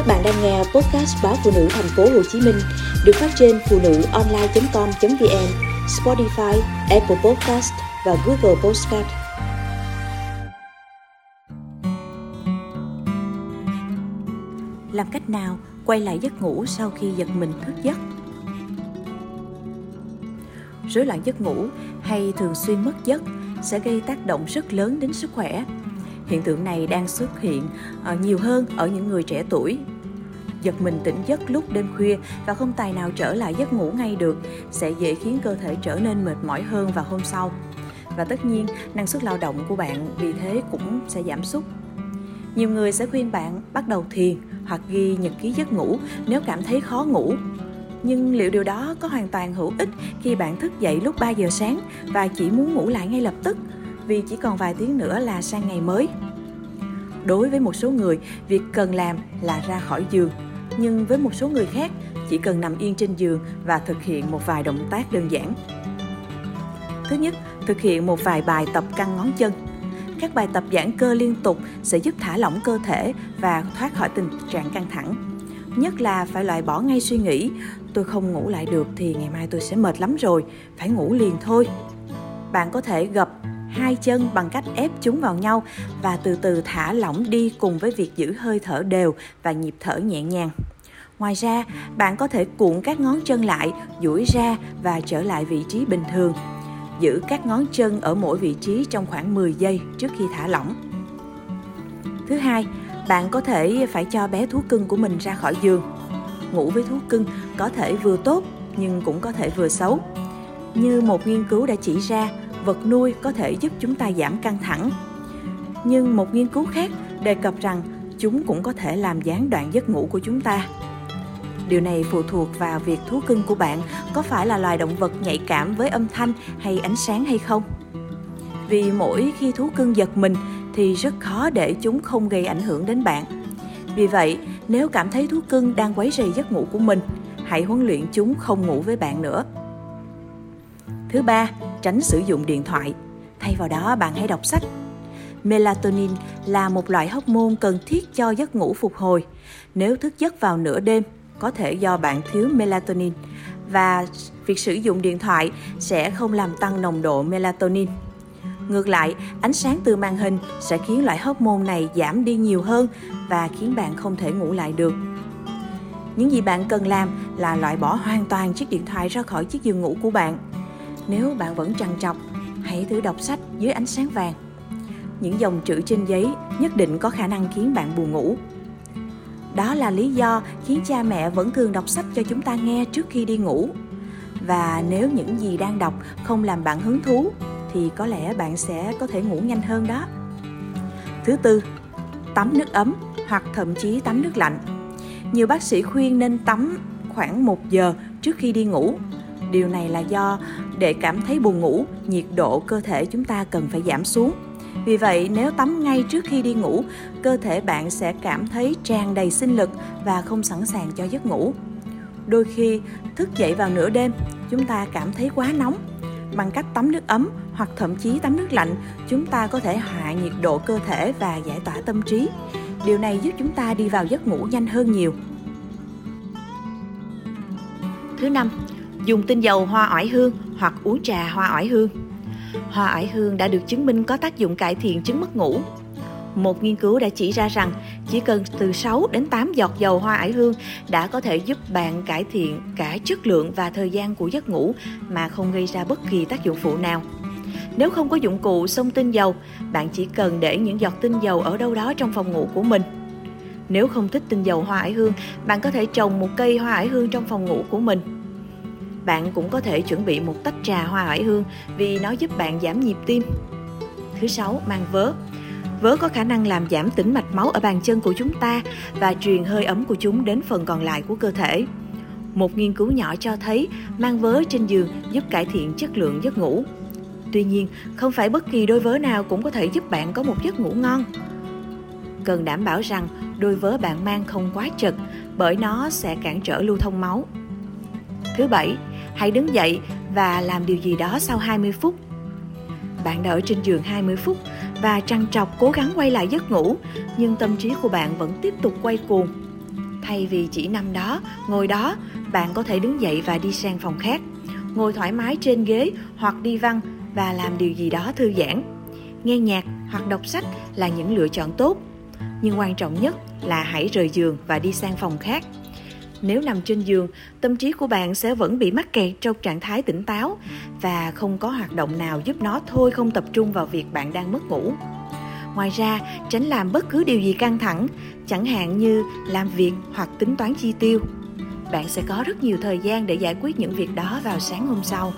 Các bạn đang nghe podcast báo phụ nữ thành phố Hồ Chí Minh được phát trên phụ nữ online.com.vn, Spotify, Apple Podcast và Google Podcast. Làm cách nào quay lại giấc ngủ sau khi giật mình thức giấc? Rối loạn giấc ngủ hay thường xuyên mất giấc sẽ gây tác động rất lớn đến sức khỏe Hiện tượng này đang xuất hiện ờ, nhiều hơn ở những người trẻ tuổi. Giật mình tỉnh giấc lúc đêm khuya và không tài nào trở lại giấc ngủ ngay được sẽ dễ khiến cơ thể trở nên mệt mỏi hơn vào hôm sau. Và tất nhiên, năng suất lao động của bạn vì thế cũng sẽ giảm sút. Nhiều người sẽ khuyên bạn bắt đầu thiền hoặc ghi nhật ký giấc ngủ nếu cảm thấy khó ngủ. Nhưng liệu điều đó có hoàn toàn hữu ích khi bạn thức dậy lúc 3 giờ sáng và chỉ muốn ngủ lại ngay lập tức vì chỉ còn vài tiếng nữa là sang ngày mới. Đối với một số người, việc cần làm là ra khỏi giường, nhưng với một số người khác, chỉ cần nằm yên trên giường và thực hiện một vài động tác đơn giản. Thứ nhất, thực hiện một vài bài tập căng ngón chân. Các bài tập giãn cơ liên tục sẽ giúp thả lỏng cơ thể và thoát khỏi tình trạng căng thẳng. Nhất là phải loại bỏ ngay suy nghĩ, tôi không ngủ lại được thì ngày mai tôi sẽ mệt lắm rồi, phải ngủ liền thôi. Bạn có thể gập hai chân bằng cách ép chúng vào nhau và từ từ thả lỏng đi cùng với việc giữ hơi thở đều và nhịp thở nhẹ nhàng. Ngoài ra, bạn có thể cuộn các ngón chân lại, duỗi ra và trở lại vị trí bình thường. Giữ các ngón chân ở mỗi vị trí trong khoảng 10 giây trước khi thả lỏng. Thứ hai, bạn có thể phải cho bé thú cưng của mình ra khỏi giường. Ngủ với thú cưng có thể vừa tốt nhưng cũng có thể vừa xấu. Như một nghiên cứu đã chỉ ra, vật nuôi có thể giúp chúng ta giảm căng thẳng. Nhưng một nghiên cứu khác đề cập rằng chúng cũng có thể làm gián đoạn giấc ngủ của chúng ta. Điều này phụ thuộc vào việc thú cưng của bạn có phải là loài động vật nhạy cảm với âm thanh hay ánh sáng hay không. Vì mỗi khi thú cưng giật mình thì rất khó để chúng không gây ảnh hưởng đến bạn. Vì vậy, nếu cảm thấy thú cưng đang quấy rầy giấc ngủ của mình, hãy huấn luyện chúng không ngủ với bạn nữa. Thứ ba, tránh sử dụng điện thoại. Thay vào đó, bạn hãy đọc sách. Melatonin là một loại hormone cần thiết cho giấc ngủ phục hồi. Nếu thức giấc vào nửa đêm, có thể do bạn thiếu melatonin và việc sử dụng điện thoại sẽ không làm tăng nồng độ melatonin. Ngược lại, ánh sáng từ màn hình sẽ khiến loại hormone này giảm đi nhiều hơn và khiến bạn không thể ngủ lại được. Những gì bạn cần làm là loại bỏ hoàn toàn chiếc điện thoại ra khỏi chiếc giường ngủ của bạn – nếu bạn vẫn trằn trọc, hãy thử đọc sách dưới ánh sáng vàng. Những dòng chữ trên giấy nhất định có khả năng khiến bạn buồn ngủ. Đó là lý do khiến cha mẹ vẫn thường đọc sách cho chúng ta nghe trước khi đi ngủ. Và nếu những gì đang đọc không làm bạn hứng thú thì có lẽ bạn sẽ có thể ngủ nhanh hơn đó. Thứ tư, tắm nước ấm hoặc thậm chí tắm nước lạnh. Nhiều bác sĩ khuyên nên tắm khoảng 1 giờ trước khi đi ngủ Điều này là do để cảm thấy buồn ngủ, nhiệt độ cơ thể chúng ta cần phải giảm xuống. Vì vậy, nếu tắm ngay trước khi đi ngủ, cơ thể bạn sẽ cảm thấy tràn đầy sinh lực và không sẵn sàng cho giấc ngủ. Đôi khi, thức dậy vào nửa đêm, chúng ta cảm thấy quá nóng. Bằng cách tắm nước ấm hoặc thậm chí tắm nước lạnh, chúng ta có thể hạ nhiệt độ cơ thể và giải tỏa tâm trí. Điều này giúp chúng ta đi vào giấc ngủ nhanh hơn nhiều. Thứ năm, dùng tinh dầu hoa oải hương hoặc uống trà hoa oải hương. Hoa oải hương đã được chứng minh có tác dụng cải thiện chứng mất ngủ. Một nghiên cứu đã chỉ ra rằng chỉ cần từ 6 đến 8 giọt dầu hoa oải hương đã có thể giúp bạn cải thiện cả chất lượng và thời gian của giấc ngủ mà không gây ra bất kỳ tác dụng phụ nào. Nếu không có dụng cụ xông tinh dầu, bạn chỉ cần để những giọt tinh dầu ở đâu đó trong phòng ngủ của mình. Nếu không thích tinh dầu hoa ải hương, bạn có thể trồng một cây hoa ải hương trong phòng ngủ của mình bạn cũng có thể chuẩn bị một tách trà hoa oải hương vì nó giúp bạn giảm nhịp tim. Thứ sáu, mang vớ. Vớ có khả năng làm giảm tĩnh mạch máu ở bàn chân của chúng ta và truyền hơi ấm của chúng đến phần còn lại của cơ thể. Một nghiên cứu nhỏ cho thấy mang vớ trên giường giúp cải thiện chất lượng giấc ngủ. Tuy nhiên, không phải bất kỳ đôi vớ nào cũng có thể giúp bạn có một giấc ngủ ngon. Cần đảm bảo rằng đôi vớ bạn mang không quá chật bởi nó sẽ cản trở lưu thông máu. Thứ bảy, hãy đứng dậy và làm điều gì đó sau 20 phút. Bạn đã ở trên giường 20 phút và trằn trọc cố gắng quay lại giấc ngủ, nhưng tâm trí của bạn vẫn tiếp tục quay cuồng. Thay vì chỉ nằm đó, ngồi đó, bạn có thể đứng dậy và đi sang phòng khác. Ngồi thoải mái trên ghế hoặc đi văn và làm điều gì đó thư giãn. Nghe nhạc hoặc đọc sách là những lựa chọn tốt. Nhưng quan trọng nhất là hãy rời giường và đi sang phòng khác. Nếu nằm trên giường, tâm trí của bạn sẽ vẫn bị mắc kẹt trong trạng thái tỉnh táo và không có hoạt động nào giúp nó thôi không tập trung vào việc bạn đang mất ngủ. Ngoài ra, tránh làm bất cứ điều gì căng thẳng, chẳng hạn như làm việc hoặc tính toán chi tiêu. Bạn sẽ có rất nhiều thời gian để giải quyết những việc đó vào sáng hôm sau.